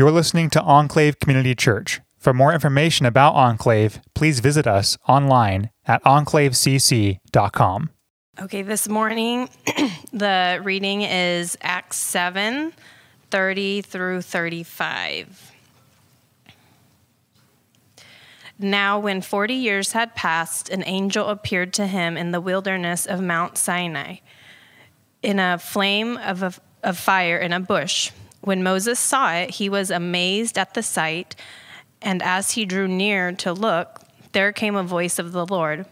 You're listening to Enclave Community Church. For more information about Enclave, please visit us online at enclavecc.com. Okay, this morning the reading is Acts 7 30 through 35. Now, when 40 years had passed, an angel appeared to him in the wilderness of Mount Sinai in a flame of, a, of fire in a bush. When Moses saw it, he was amazed at the sight, and as he drew near to look, there came a voice of the Lord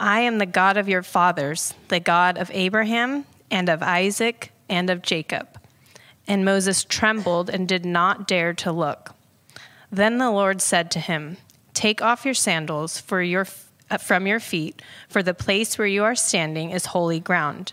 I am the God of your fathers, the God of Abraham and of Isaac and of Jacob. And Moses trembled and did not dare to look. Then the Lord said to him, Take off your sandals for your, uh, from your feet, for the place where you are standing is holy ground.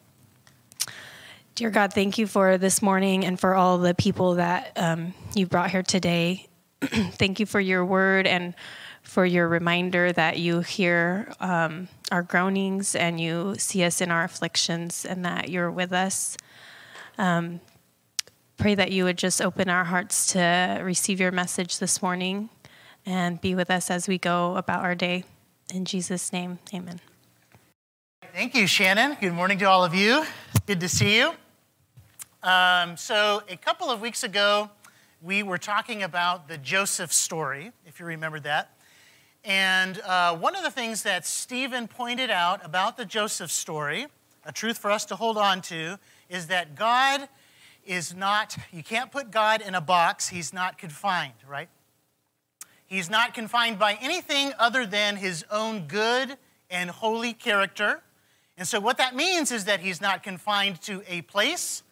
Dear God, thank you for this morning and for all the people that um, you brought here today. thank you for your word and for your reminder that you hear um, our groanings and you see us in our afflictions and that you're with us. Um, pray that you would just open our hearts to receive your message this morning and be with us as we go about our day. In Jesus' name, amen. Thank you, Shannon. Good morning to all of you. Good to see you. Um, so, a couple of weeks ago, we were talking about the Joseph story, if you remember that. And uh, one of the things that Stephen pointed out about the Joseph story, a truth for us to hold on to, is that God is not, you can't put God in a box, he's not confined, right? He's not confined by anything other than his own good and holy character. And so, what that means is that he's not confined to a place,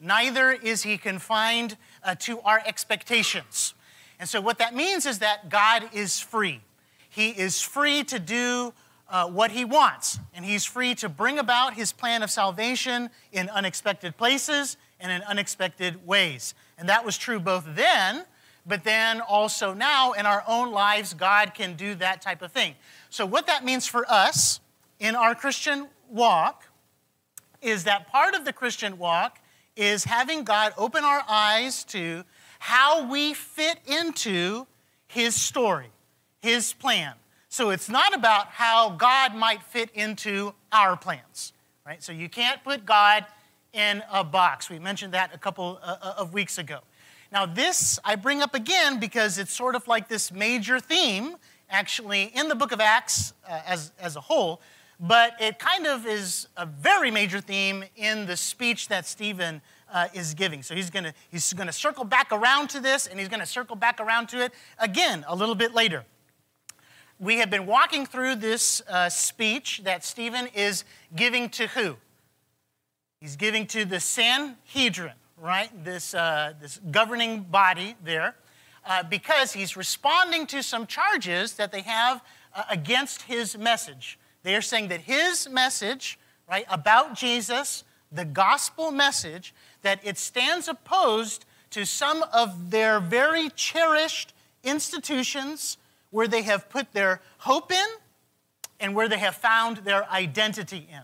neither is he confined uh, to our expectations. And so, what that means is that God is free. He is free to do uh, what he wants, and he's free to bring about his plan of salvation in unexpected places and in unexpected ways. And that was true both then, but then also now in our own lives, God can do that type of thing. So, what that means for us in our Christian walk is that part of the Christian walk is having God open our eyes to how we fit into His story, His plan. So it's not about how God might fit into our plans, right? So you can't put God in a box. We mentioned that a couple uh, uh, of weeks ago. Now, this I bring up again because it's sort of like this major theme, actually, in the book of Acts uh, as, as a whole, but it kind of is a very major theme in the speech that Stephen uh, is giving. So he's gonna, he's gonna circle back around to this, and he's going to circle back around to it again a little bit later. We have been walking through this uh, speech that Stephen is giving to who? He's giving to the Sanhedrin, right? This, uh, this governing body there, uh, because he's responding to some charges that they have uh, against his message. They are saying that his message, right, about Jesus, the gospel message, that it stands opposed to some of their very cherished institutions where they have put their hope in and where they have found their identity in.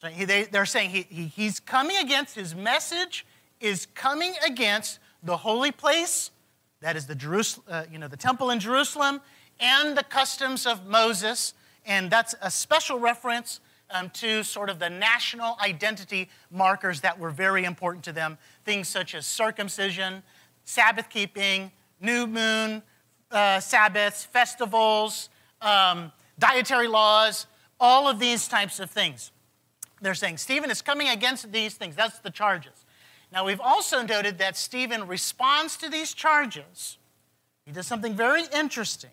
So they, they're saying he, he, he's coming against, his message is coming against the holy place, that is the, Jerus- uh, you know, the temple in Jerusalem, and the customs of Moses. And that's a special reference um, to sort of the national identity markers that were very important to them. Things such as circumcision, Sabbath keeping, new moon, uh, Sabbaths, festivals, um, dietary laws, all of these types of things. They're saying Stephen is coming against these things. That's the charges. Now, we've also noted that Stephen responds to these charges. He does something very interesting,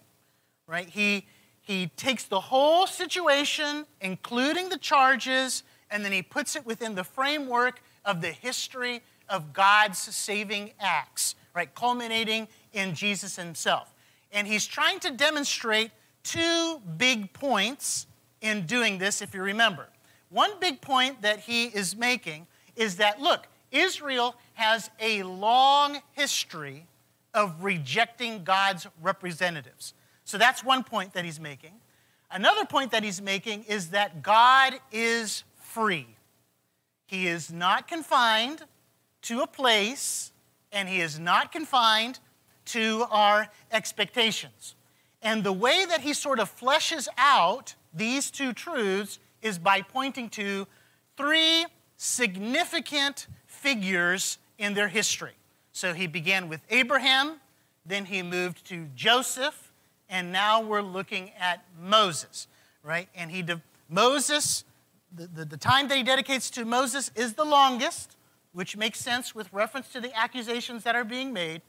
right? He, he takes the whole situation, including the charges, and then he puts it within the framework of the history of God's saving acts, right? Culminating in Jesus himself. And he's trying to demonstrate two big points in doing this, if you remember. One big point that he is making is that, look, Israel has a long history of rejecting God's representatives. So that's one point that he's making. Another point that he's making is that God is free. He is not confined to a place, and he is not confined to our expectations. And the way that he sort of fleshes out these two truths is by pointing to three significant figures in their history. So he began with Abraham, then he moved to Joseph, and now we're looking at Moses, right? And he de- Moses, the, the, the time that he dedicates to Moses is the longest, which makes sense with reference to the accusations that are being made.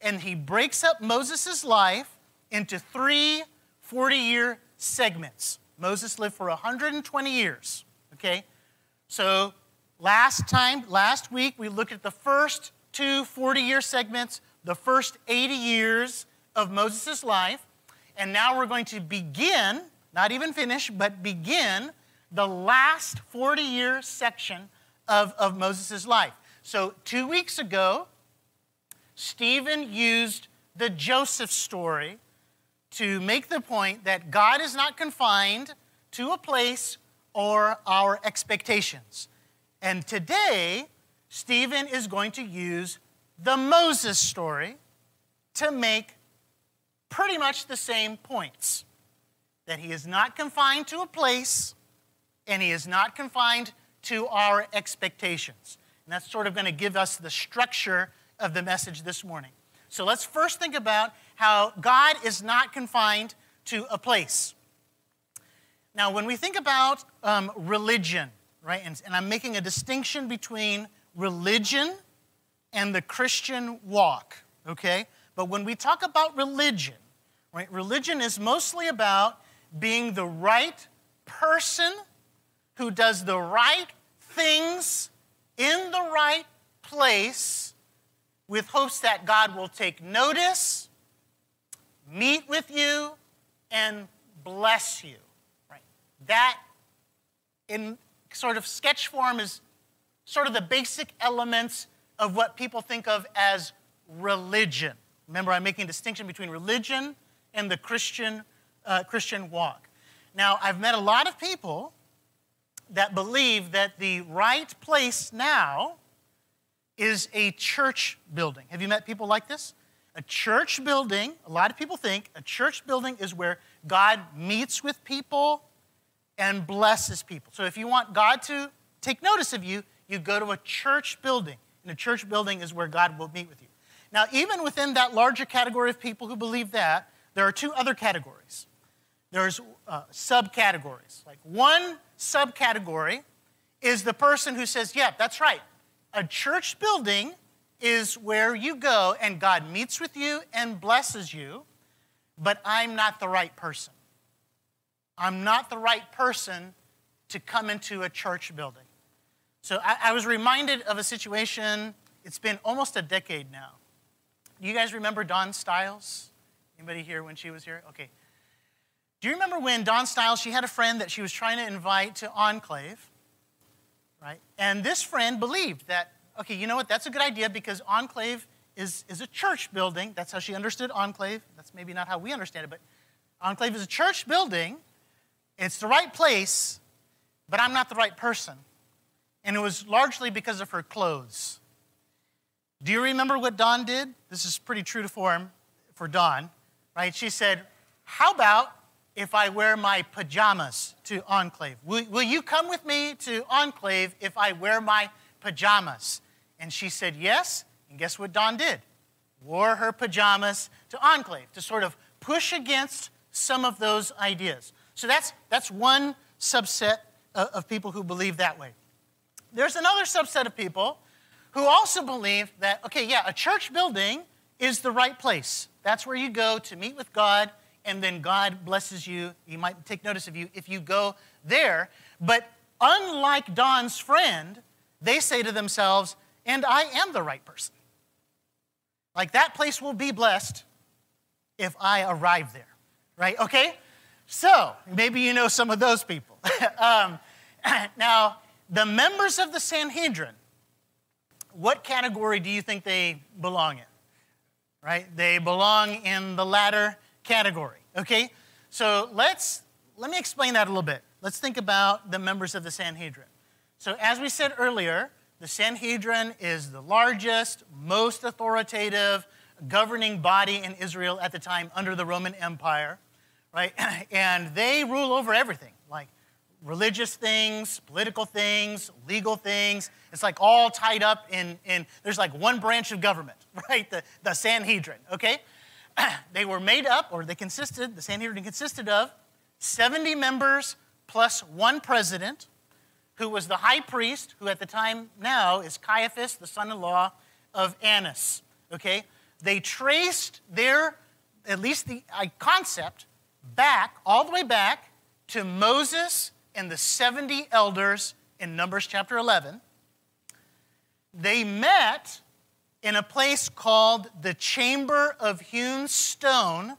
And he breaks up Moses' life into three 40 year segments. Moses lived for 120 years, okay? So last time, last week, we looked at the first two 40 year segments, the first 80 years of Moses' life. And now we're going to begin, not even finish, but begin the last 40 year section of, of Moses' life. So, two weeks ago, Stephen used the Joseph story to make the point that God is not confined to a place or our expectations. And today, Stephen is going to use the Moses story to make pretty much the same points that he is not confined to a place and he is not confined to our expectations. And that's sort of going to give us the structure of the message this morning. So let's first think about how God is not confined to a place. Now, when we think about um, religion, right, and, and I'm making a distinction between religion and the Christian walk, okay? But when we talk about religion, right, religion is mostly about being the right person who does the right things in the right place with hopes that God will take notice, meet with you, and bless you. Right? That, in sort of sketch form, is sort of the basic elements of what people think of as religion. Remember, I'm making a distinction between religion and the Christian, uh, Christian walk. Now, I've met a lot of people that believe that the right place now is a church building. Have you met people like this? A church building, a lot of people think a church building is where God meets with people and blesses people. So if you want God to take notice of you, you go to a church building. And a church building is where God will meet with you. Now, even within that larger category of people who believe that, there are two other categories. There's uh, subcategories. Like one subcategory is the person who says, Yeah, that's right. A church building is where you go and God meets with you and blesses you, but I'm not the right person. I'm not the right person to come into a church building. So I, I was reminded of a situation, it's been almost a decade now. Do you guys remember Dawn Stiles? Anybody here when she was here? Okay. Do you remember when Dawn Stiles, she had a friend that she was trying to invite to Enclave, right? And this friend believed that, okay, you know what, that's a good idea because Enclave is, is a church building. That's how she understood Enclave. That's maybe not how we understand it, but Enclave is a church building. It's the right place, but I'm not the right person. And it was largely because of her clothes. Do you remember what Dawn did? This is pretty true to form for Dawn, right? She said, How about if I wear my pajamas to Enclave? Will, will you come with me to Enclave if I wear my pajamas? And she said yes. And guess what Dawn did? Wore her pajamas to Enclave to sort of push against some of those ideas. So that's, that's one subset of, of people who believe that way. There's another subset of people who also believe that, okay, yeah, a church building is the right place. That's where you go to meet with God and then God blesses you. He might take notice of you if you go there. But unlike Dawn's friend, they say to themselves, and I am the right person. Like that place will be blessed if I arrive there, right? Okay? So maybe you know some of those people. um, now, the members of the Sanhedrin, what category do you think they belong in? Right? They belong in the latter category. Okay? So let's let me explain that a little bit. Let's think about the members of the Sanhedrin. So as we said earlier, the Sanhedrin is the largest, most authoritative governing body in Israel at the time under the Roman Empire, right? And they rule over everything, religious things, political things, legal things. It's like all tied up in, in there's like one branch of government, right? The, the Sanhedrin, okay? they were made up, or they consisted, the Sanhedrin consisted of 70 members plus one president, who was the high priest, who at the time now is Caiaphas, the son in law of Annas. Okay? They traced their, at least the concept, back, all the way back to Moses and the 70 elders in Numbers chapter 11. They met in a place called the Chamber of Hewn Stone,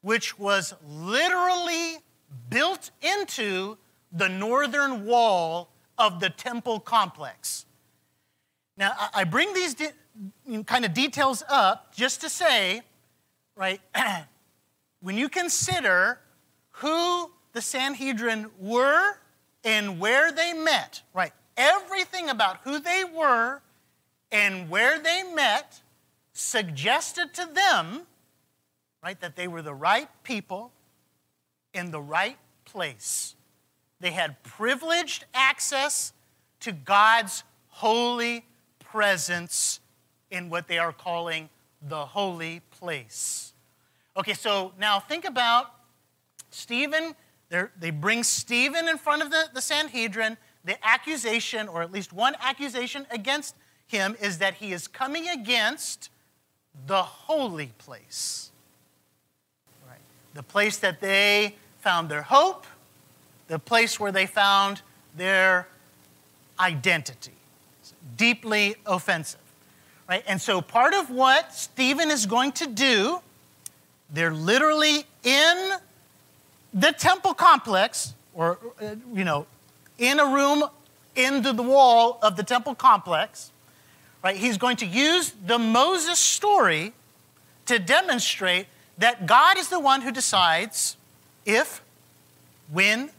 which was literally built into the northern wall of the temple complex. Now, I bring these de- mm, kind of details up just to say, right, when you consider who the Sanhedrin were and where they met, right, everything about who they were and where they met suggested to them, right, that they were the right people in the right place. They had privileged access to God's holy presence in what they are calling the holy place. Okay, so now think about Stephen. They bring Stephen in front of the, the Sanhedrin. The accusation, or at least one accusation against him is that he is coming against the holy place. Right. The place that they found their hope, the place where they found their identity. It's deeply offensive. Right? And so part of what Stephen is going to do, they're literally in the temple complex, or, uh, you know, in a room into the wall of the temple complex right? He's going to use the Moses story to demonstrate that God is the one who decides if, when,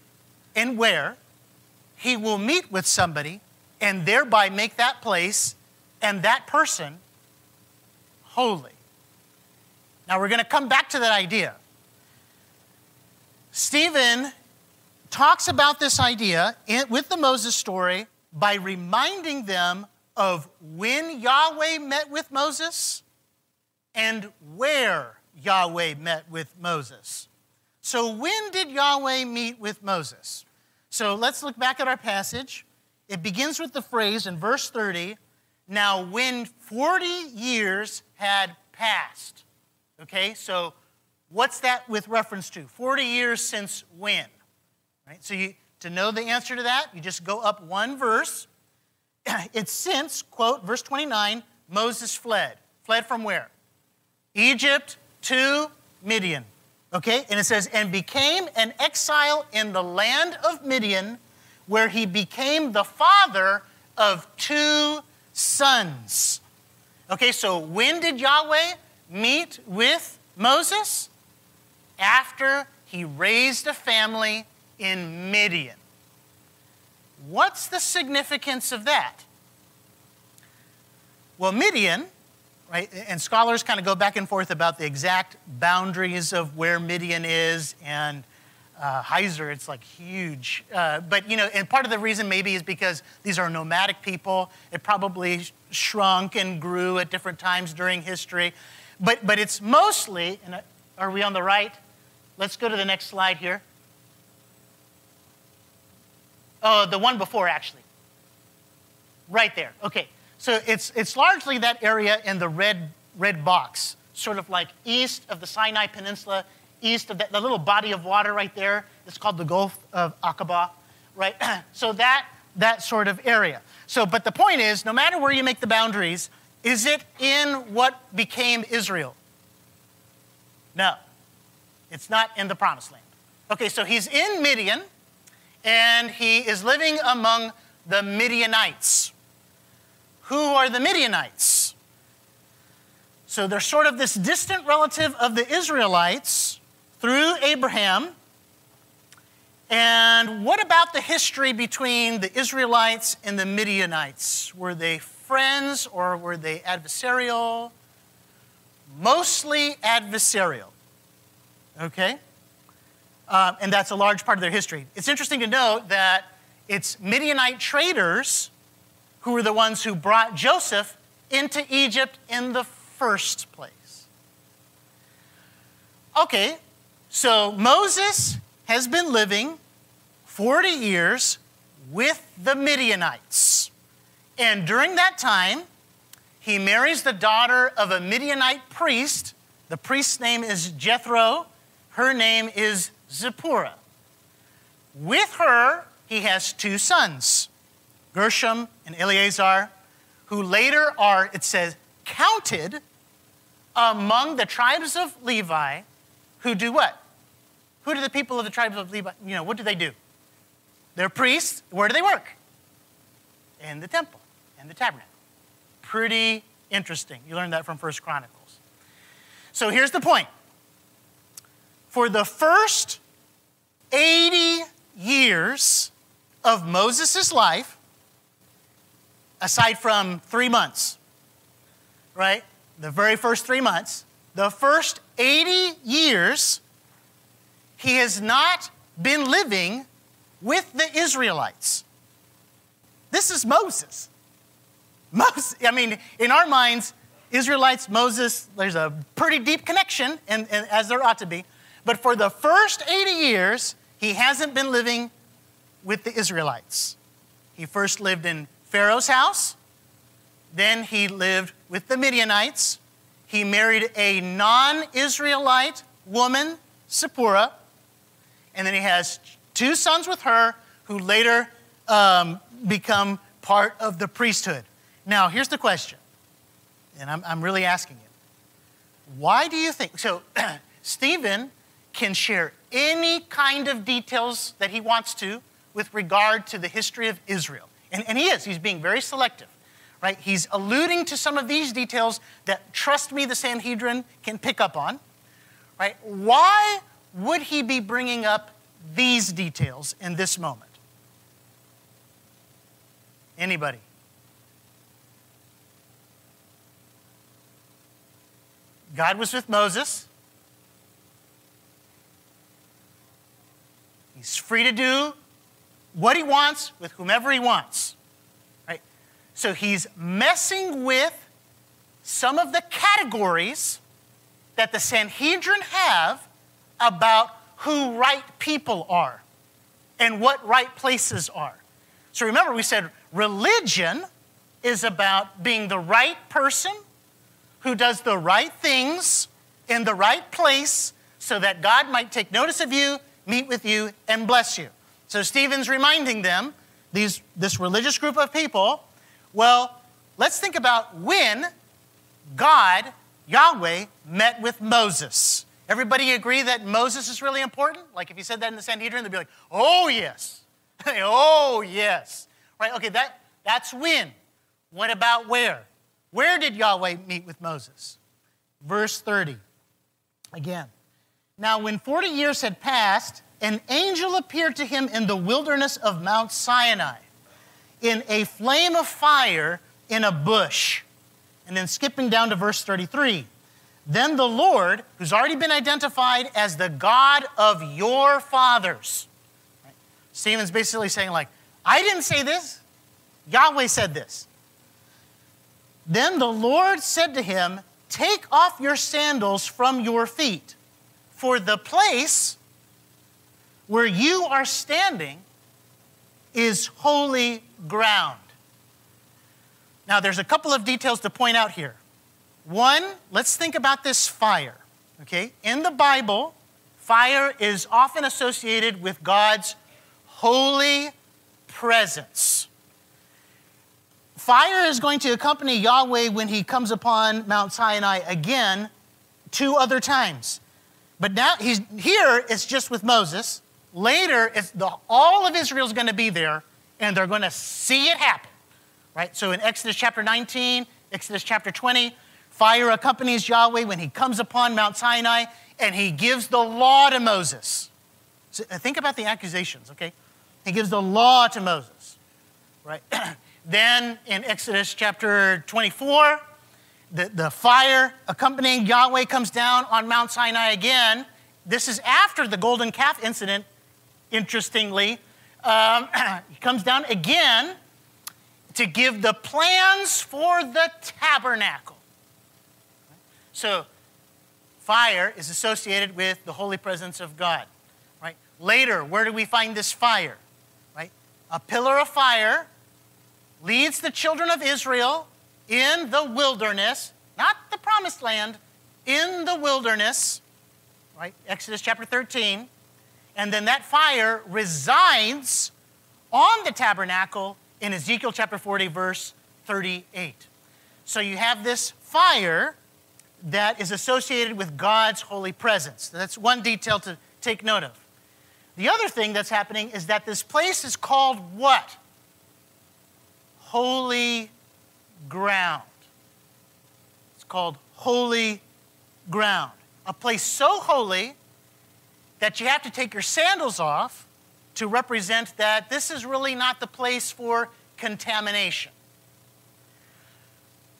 and where he will meet with somebody and thereby make that place and that person holy. Now we're going to come back to that idea. Stephen talks about this idea in, with the Moses story by reminding them of when Yahweh met with Moses and where Yahweh met with Moses. So, when did Yahweh meet with Moses? So, let's look back at our passage. It begins with the phrase in verse 30 Now, when 40 years had passed. Okay, so what's that with reference to? 40 years since when? Right? So, you, to know the answer to that, you just go up one verse it's since, quote, verse 29, Moses fled. Fled from where? Egypt to Midian. Okay? And it says, and became an exile in the land of Midian, where he became the father of two sons. Okay, so when did Yahweh meet with Moses? After he raised a family in Midian. What's the significance of that? Well, Midian, right, and scholars kind of go back and forth about the exact boundaries of where Midian is, and uh, Heiser, it's like huge. Uh, but, you know, and part of the reason maybe is because these are nomadic people. It probably shrunk and grew at different times during history. But, but it's mostly, and uh, are we on the right? Let's go to the next slide here. Oh, the one before, actually. Right there. Okay. So it's, it's largely that area in the red, red box, sort of like east of the Sinai Peninsula, east of that, the little body of water right there. It's called the Gulf of Aqaba, right? so that, that sort of area. So, but the point is, no matter where you make the boundaries, Is it in what became Israel? No, it's not in the promised land. Okay, so he's in Midian and he is living among the Midianites. Who are the Midianites? So they're sort of this distant relative of the Israelites through Abraham. And what about the history between the Israelites and the Midianites? Were they friends or were they adversarial? Mostly adversarial. Okay? Um, and that's a large part of their history. It's interesting to note that it's Midianite traders who were the ones who brought Joseph into Egypt in the first place. Okay, so Moses has been living 40 years with the Midianites. And during that time, he marries the daughter of a Midianite priest. The priest's name is Jethro. Her name is Zipporah. With her, he has two sons, Gershom and Eleazar, who later are, it says, counted among the tribes of Levi who do what? Who do the people of the tribes of Levi, you know, what do they do? They're priests. Where do they work? In the temple, in the tabernacle. Pretty interesting. You learned that from First Chronicles. So here's the point. For the first 80 years of Moses' life, aside from three months, right? The very first three months, the first 80 years, he has not been living with the Israelites. This is Moses. Moses, I mean, in our minds, Israelites, Moses, there's a pretty deep connection, and, and, as there ought to be. But for the first 80 years, he hasn't been living with the Israelites. He first lived in Pharaoh's house, then he lived with the Midianites. He married a non Israelite woman, Zipporah, and then he has two sons with her who later um, become part of the priesthood. Now, here's the question, and I'm, I'm really asking it. Why do you think? So, Stephen can share any kind of details that he wants to with regard to the history of Israel. And, and he is, he's being very selective, right? He's alluding to some of these details that, trust me, the Sanhedrin can pick up on, right? Why would he be bringing up these details in this moment? Anybody? God was with Moses. He's free to do what he wants with whomever he wants. Right? So he's messing with some of the categories that the Sanhedrin have about who right people are and what right places are. So remember, we said religion is about being the right person who does the right things in the right place so that God might take notice of you meet with you, and bless you. So Stephen's reminding them, these, this religious group of people, well, let's think about when God, Yahweh, met with Moses. Everybody agree that Moses is really important? Like if you said that in the Sanhedrin, they'd be like, oh, yes. oh, yes. Right? Okay, that, that's when. What about where? Where did Yahweh meet with Moses? Verse 30. Again. Now, when 40 years had passed, an angel appeared to him in the wilderness of Mount Sinai in a flame of fire in a bush. And then skipping down to verse 33. Then the Lord, who's already been identified as the God of your fathers. Right? Stephen's basically saying, like, I didn't say this, Yahweh said this. Then the Lord said to him, Take off your sandals from your feet for the place where you are standing is holy ground. Now, there's a couple of details to point out here. One, let's think about this fire. Okay? In the Bible, fire is often associated with God's holy presence. fire is going to accompany Yahweh when he comes upon Mount Sinai again two other times. But now he's here it's just with Moses. Later it's the, all of Israel's going to be there and they're going to see it happen. Right? So in Exodus chapter 19, Exodus chapter 20, fire accompanies Yahweh when he comes upon Mount Sinai and he gives the law to Moses. So uh, think about the accusations, okay? He gives the law to Moses, right? then in Exodus chapter 24, the, the fire accompanying Yahweh comes down on Mount Sinai again. This is after the golden calf incident, interestingly. Um, he comes down again to give the plans for the tabernacle. So, fire is associated with the holy presence of God. Right? Later, where do we find this fire? Right? A pillar of fire leads the children of Israel in the wilderness, not the promised land, in the wilderness, right? Exodus chapter 13. And then that fire resides on the tabernacle in Ezekiel chapter 40, verse 38. So you have this fire that is associated with God's holy presence. That's one detail to take note of. The other thing that's happening is that this place is called what? Holy ground. It's called holy ground. A place so holy that you have to take your sandals off to represent that this is really not the place for contamination.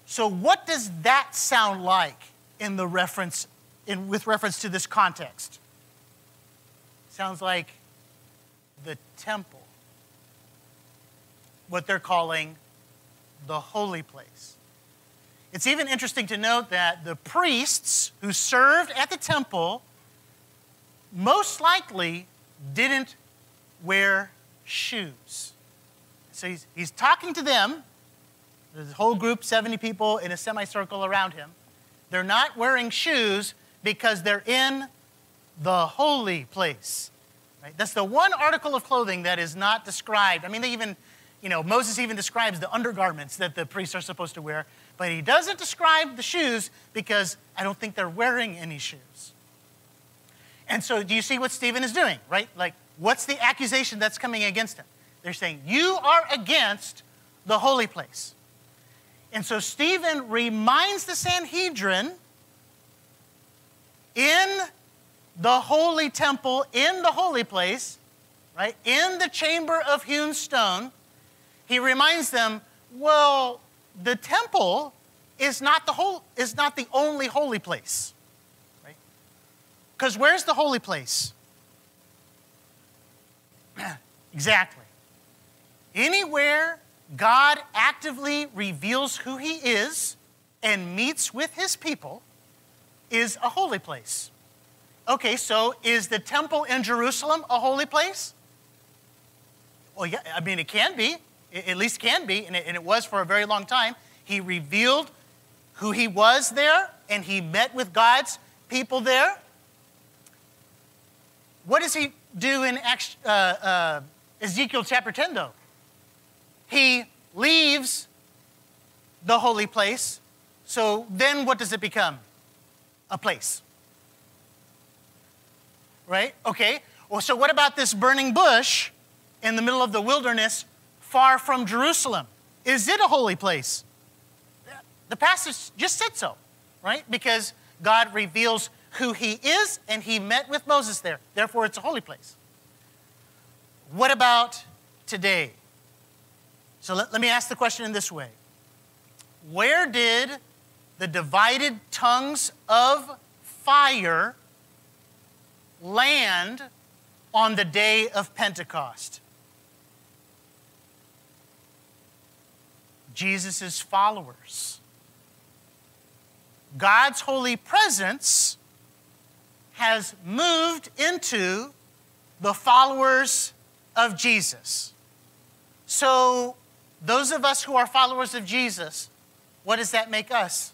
So, what does that sound like in the reference, in, with reference to this context? Sounds like the temple, what they're calling the holy place. It's even interesting to note that the priests who served at the temple most likely didn't wear shoes. So he's, he's talking to them. There's a whole group, 70 people in a semicircle around him. They're not wearing shoes because they're in the holy place. Right? That's the one article of clothing that is not described. I mean, they even, you know, Moses even describes the undergarments that the priests are supposed to wear, but he doesn't describe the shoes because I don't think they're wearing any shoes. And so, do you see what Stephen is doing, right? Like, what's the accusation that's coming against him? They're saying, You are against the holy place. And so, Stephen reminds the Sanhedrin in the holy temple, in the holy place, right, in the chamber of hewn stone, he reminds them, Well, the temple is not the, whole, is not the only holy place. Because where's the holy place? exactly. Anywhere God actively reveals who He is and meets with His people is a holy place. Okay, so is the temple in Jerusalem a holy place? Well, yeah, I mean, it can be. At least can be, and it, and it was for a very long time. He revealed who He was there, and He met with God's people there. What does he do in uh, uh, Ezekiel chapter 10, though? He leaves the holy place. So then what does it become? A place. Right? Okay. Well, so what about this burning bush in the middle of the wilderness far from Jerusalem? Is it a holy place? The passage just said so, right? Because God reveals who he is, and he met with Moses there. Therefore, it's a holy place. What about today? So let, let me ask the question in this way Where did the divided tongues of fire land on the day of Pentecost? Jesus' followers. God's holy presence has moved into the followers of Jesus. So, those of us who are followers of Jesus, what does that make us?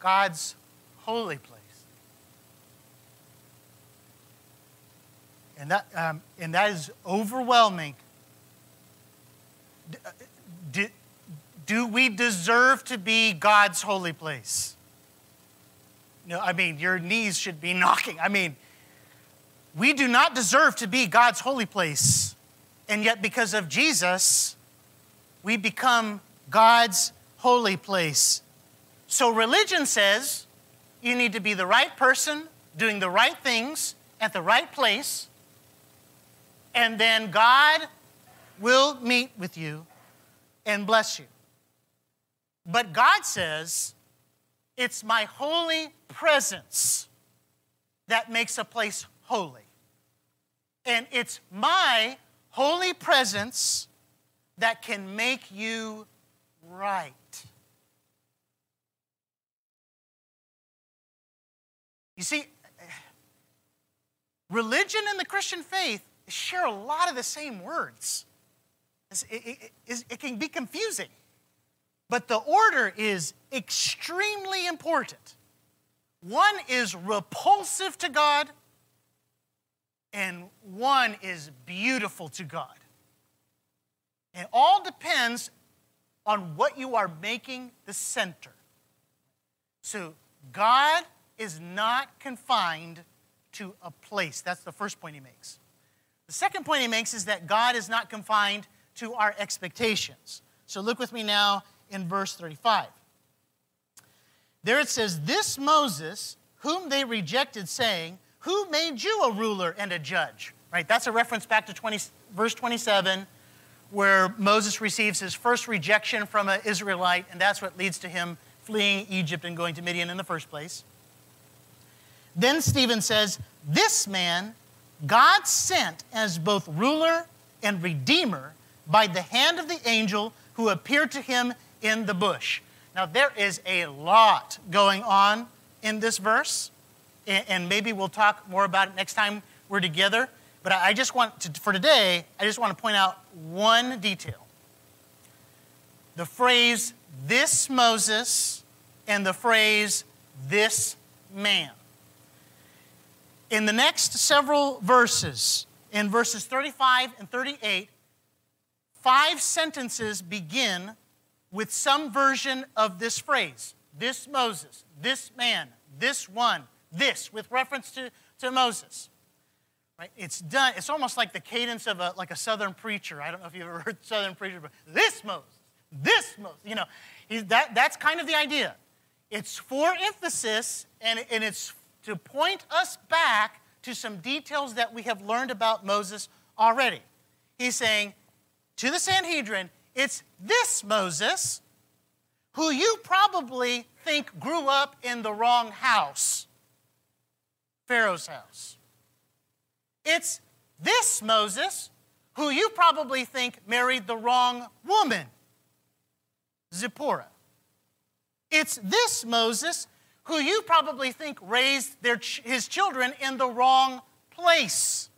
God's holy place. And that, um, and that is overwhelming do, do we deserve to be God's holy place? No, I mean, your knees should be knocking. I mean, we do not deserve to be God's holy place. And yet, because of Jesus, we become God's holy place. So, religion says you need to be the right person, doing the right things at the right place, and then God will meet with you and bless you. But God says, it's my holy presence that makes a place holy. And it's my holy presence that can make you right. You see, religion and the Christian faith share a lot of the same words. It, it, it, can be confusing, but the order is extremely important. One is repulsive to God, and one is beautiful to God. It all depends on what you are making the center. So, God is not confined to a place. That's the first point he makes. The second point he makes is that God is not confined to our expectations. So, look with me now in verse 35. There it says, This Moses, whom they rejected, saying, Who made you a ruler and a judge? Right? That's a reference back to 20, verse 27, where Moses receives his first rejection from an Israelite, and that's what leads to him fleeing Egypt and going to Midian in the first place. Then Stephen says, This man God sent as both ruler and redeemer by the hand of the angel who appeared to him in the bush. Now, there is a lot going on in this verse, and maybe we'll talk more about it next time we're together. But I just want to, for today, I just want to point out one detail. The phrase, this Moses, and the phrase, this man. In the next several verses, in verses 35 and 38, five sentences begin with some version of this phrase this Moses, this man, this one, this, with reference to, to Moses. Right? It's done, it's almost like the cadence of a, like a southern preacher. I don't know if you've ever heard southern preacher, but this Moses, this Moses. You know, that, that's kind of the idea. It's for emphasis and, and it's to point us back to some details that we have learned about Moses already. He's saying to the Sanhedrin, it's this Moses who you probably think grew up in the wrong house, Pharaoh's house. It's this Moses who you probably think married the wrong woman, Zipporah. It's this Moses who you probably think raised their, his children in the wrong place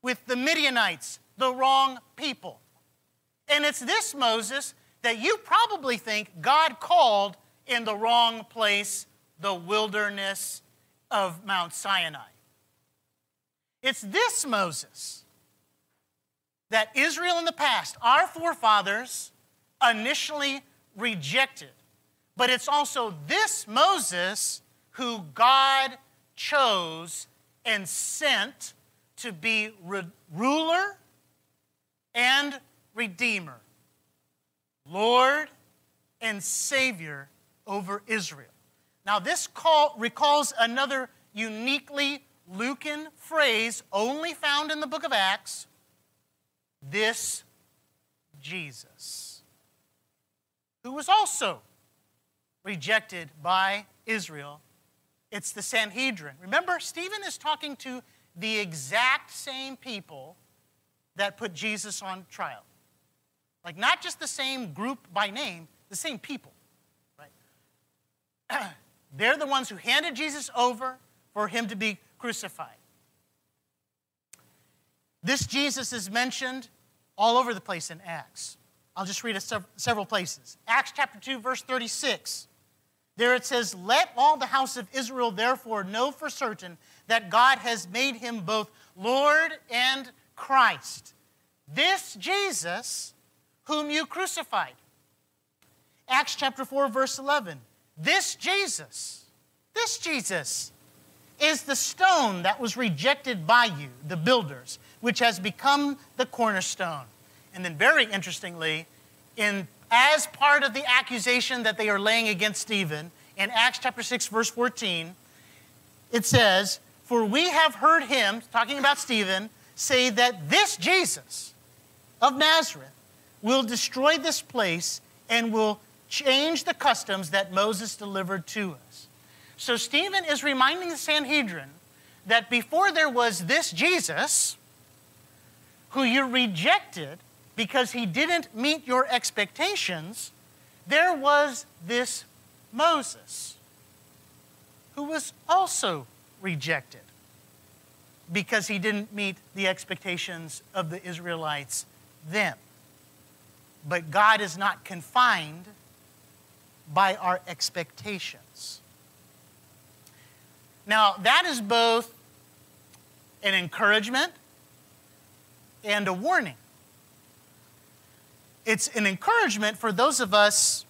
with the Midianites, the wrong people. And it's this Moses that you probably think God called in the wrong place, the wilderness of Mount Sinai. It's this Moses that Israel in the past, our forefathers, initially rejected but it's also this Moses who God chose and sent to be ruler and redeemer, Lord and Savior over Israel. Now, this call recalls another uniquely Lucan phrase only found in the book of Acts this Jesus, who was also rejected by Israel. It's the Sanhedrin. Remember, Stephen is talking to the exact same people that put Jesus on trial. Like, not just the same group by name, the same people. Right? They're the ones who handed Jesus over for him to be crucified. This Jesus is mentioned all over the place in Acts. I'll just read it several places. Acts chapter 2, verse 36. There it says, Let all the house of Israel therefore know for certain that God has made him both Lord and Christ. This Jesus, whom you crucified. Acts chapter 4, verse 11. This Jesus, this Jesus is the stone that was rejected by you, the builders, which has become the cornerstone. And then, very interestingly, in, as part of the accusation that they are laying against Stephen, in Acts chapter 6, verse 14, it says, For we have heard him, talking about Stephen, say that this Jesus of Nazareth will destroy this place and will change the customs that Moses delivered to us. So Stephen is reminding the Sanhedrin that before there was this Jesus, who you rejected because he didn't meet your expectations, there was this Moses, who was also rejected because he didn't meet the expectations of the Israelites then. But God is not confined by our expectations. Now, that is both an encouragement and a warning. It's an encouragement for those of us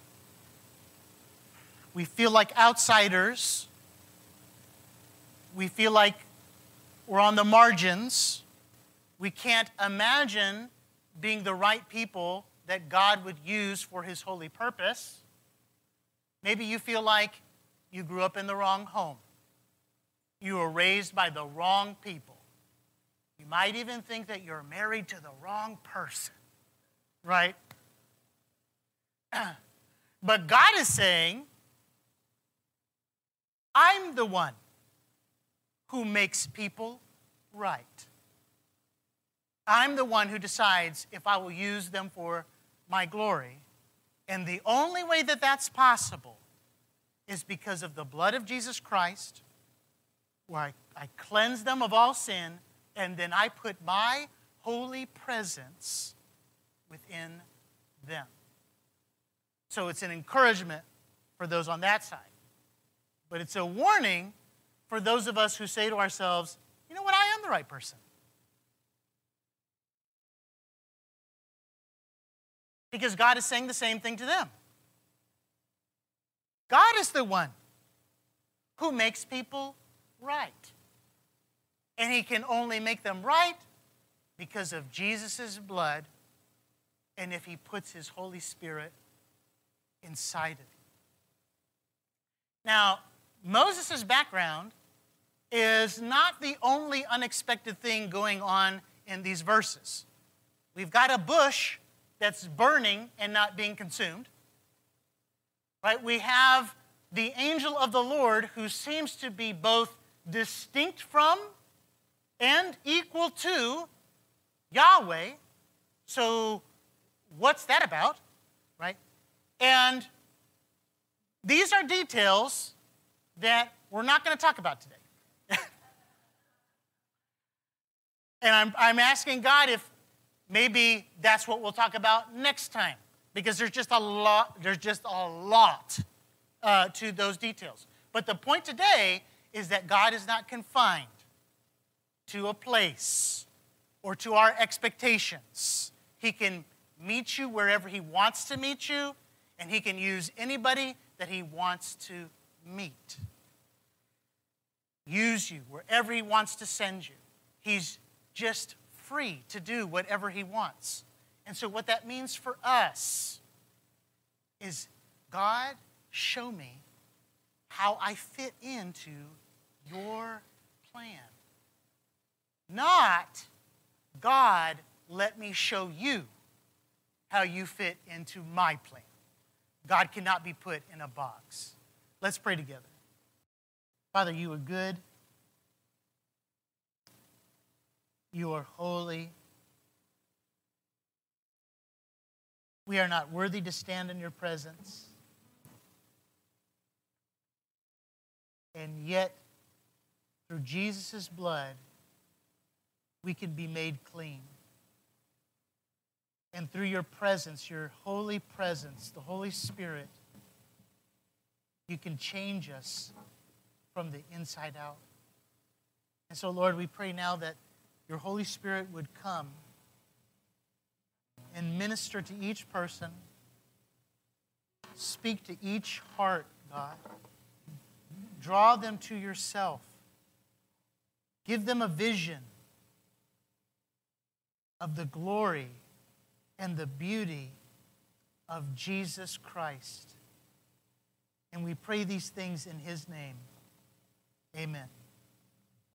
we feel like outsiders. We feel like we're on the margins. We can't imagine being the right people that God would use for his holy purpose. Maybe you feel like you grew up in the wrong home. You were raised by the wrong people. You might even think that you're married to the wrong person, right? but God is saying, I'm the one who makes people right. I'm the one who decides if I will use them for my glory. And the only way that that's possible is because of the blood of Jesus Christ, where I, I cleanse them of all sin, and then I put my holy presence within them. So it's an encouragement for those on that side. But it's a warning for those of us who say to ourselves, you know what, I am the right person. Because God is saying the same thing to them. God is the one who makes people right. And He can only make them right because of Jesus' blood and if He puts His Holy Spirit inside of you. Now, Moses' background is not the only unexpected thing going on in these verses. We've got a bush that's burning and not being consumed. Right? We have the angel of the Lord who seems to be both distinct from and equal to Yahweh. So, what's that about? Right? And these are details that we're not going to talk about today. and I'm, I'm asking God if maybe that's what we'll talk about next time because there's just a lot there's just a lot uh, to those details. But the point today is that god is not confined to a place or to our expectations. He can meet you wherever he wants to meet you and he can use anybody that he wants to meet. Use you wherever he wants to send you. He's just free to do whatever he wants. And so, what that means for us is God, show me how I fit into your plan. Not, God, let me show you how you fit into my plan. God cannot be put in a box. Let's pray together. Father, you are good. You are holy. We are not worthy to stand in your presence. And yet, through Jesus' blood, we can be made clean. And through your presence, your holy presence, the Holy Spirit, you can change us from the inside out. And so, Lord, we pray now that your Holy Spirit would come and minister to each person. Speak to each heart, God. Draw them to yourself. Give them a vision of the glory and the beauty of Jesus Christ. And we pray these things in his name. Amen.